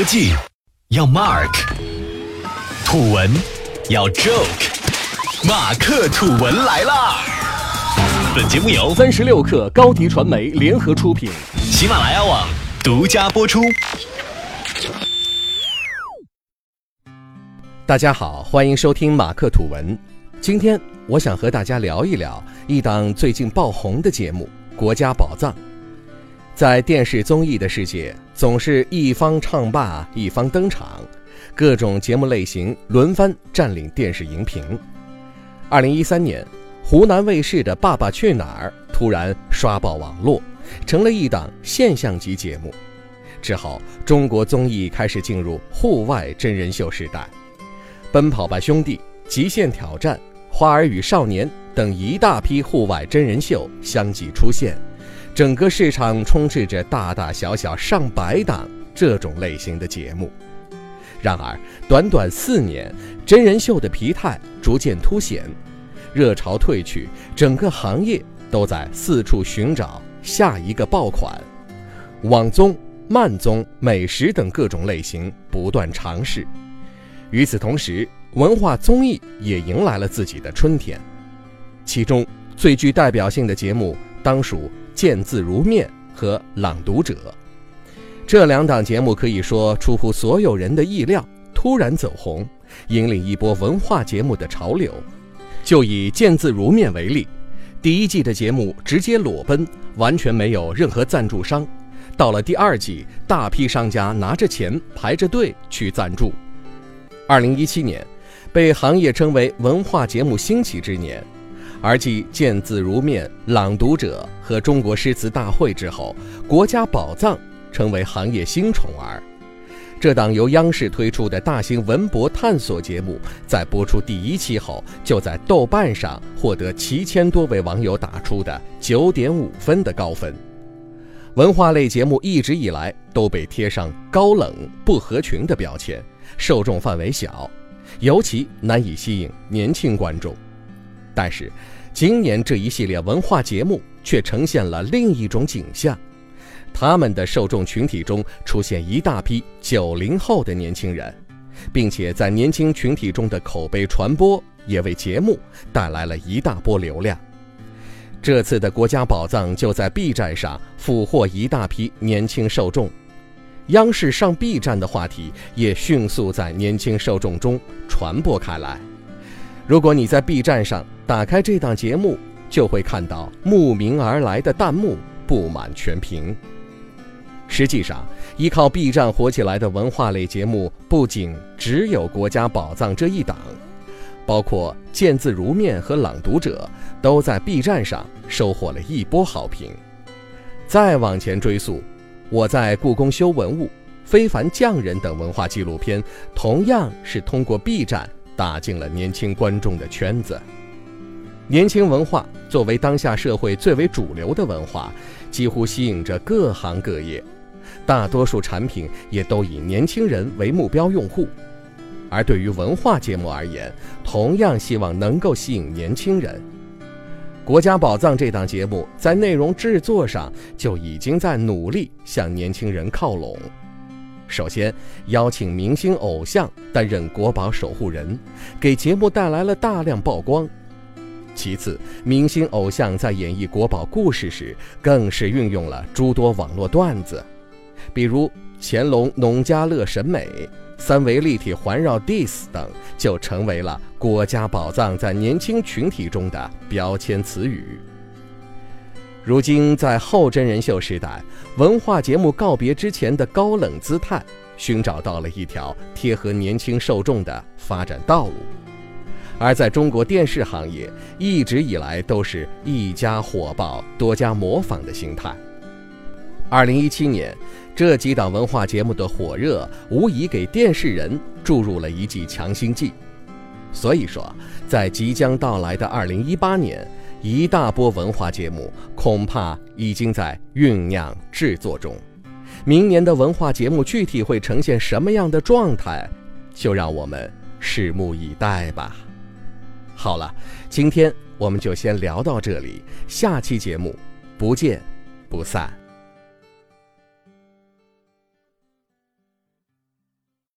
科技要 Mark，土文要 Joke，马克吐文来啦！本节目由三十六克高低传媒联合出品，喜马拉雅网独家播出。大家好，欢迎收听马克吐文。今天我想和大家聊一聊一档最近爆红的节目《国家宝藏》。在电视综艺的世界，总是一方唱罢一方登场，各种节目类型轮番占领电视荧屏。二零一三年，湖南卫视的《爸爸去哪儿》突然刷爆网络，成了一档现象级节目。之后，中国综艺开始进入户外真人秀时代，《奔跑吧兄弟》《极限挑战》《花儿与少年》等一大批户外真人秀相继出现。整个市场充斥着大大小小上百档这种类型的节目，然而短短四年，真人秀的疲态逐渐凸显，热潮退去，整个行业都在四处寻找下一个爆款。网综、慢综、美食等各种类型不断尝试。与此同时，文化综艺也迎来了自己的春天，其中最具代表性的节目当属。见字如面和朗读者这两档节目可以说出乎所有人的意料，突然走红，引领一波文化节目的潮流。就以见字如面为例，第一季的节目直接裸奔，完全没有任何赞助商。到了第二季，大批商家拿着钱排着队去赞助。二零一七年，被行业称为文化节目兴起之年。而继《见字如面》《朗读者》和《中国诗词大会》之后，《国家宝藏》成为行业新宠儿。这档由央视推出的大型文博探索节目，在播出第一期后，就在豆瓣上获得七千多位网友打出的九点五分的高分。文化类节目一直以来都被贴上高冷、不合群的标签，受众范围小，尤其难以吸引年轻观众。但是，今年这一系列文化节目却呈现了另一种景象，他们的受众群体中出现一大批九零后的年轻人，并且在年轻群体中的口碑传播也为节目带来了一大波流量。这次的国家宝藏就在 B 站上俘获一大批年轻受众，央视上 B 站的话题也迅速在年轻受众中传播开来。如果你在 B 站上打开这档节目，就会看到慕名而来的弹幕布满全屏。实际上，依靠 B 站火起来的文化类节目不仅只有《国家宝藏》这一档，包括《见字如面》和《朗读者》都在 B 站上收获了一波好评。再往前追溯，我在故宫修文物、非凡匠人等文化纪录片，同样是通过 B 站。打进了年轻观众的圈子。年轻文化作为当下社会最为主流的文化，几乎吸引着各行各业，大多数产品也都以年轻人为目标用户。而对于文化节目而言，同样希望能够吸引年轻人。《国家宝藏》这档节目在内容制作上就已经在努力向年轻人靠拢。首先，邀请明星偶像担任国宝守护人，给节目带来了大量曝光。其次，明星偶像在演绎国宝故事时，更是运用了诸多网络段子，比如乾隆农家乐审美、三维立体环绕 diss 等，就成为了国家宝藏在年轻群体中的标签词语。如今，在后真人秀时代，文化节目告别之前的高冷姿态，寻找到了一条贴合年轻受众的发展道路；而在中国电视行业，一直以来都是一家火爆、多家模仿的心态。二零一七年，这几档文化节目的火热，无疑给电视人注入了一剂强心剂。所以说，在即将到来的二零一八年。一大波文化节目恐怕已经在酝酿制作中，明年的文化节目具体会呈现什么样的状态，就让我们拭目以待吧。好了，今天我们就先聊到这里，下期节目不见不散。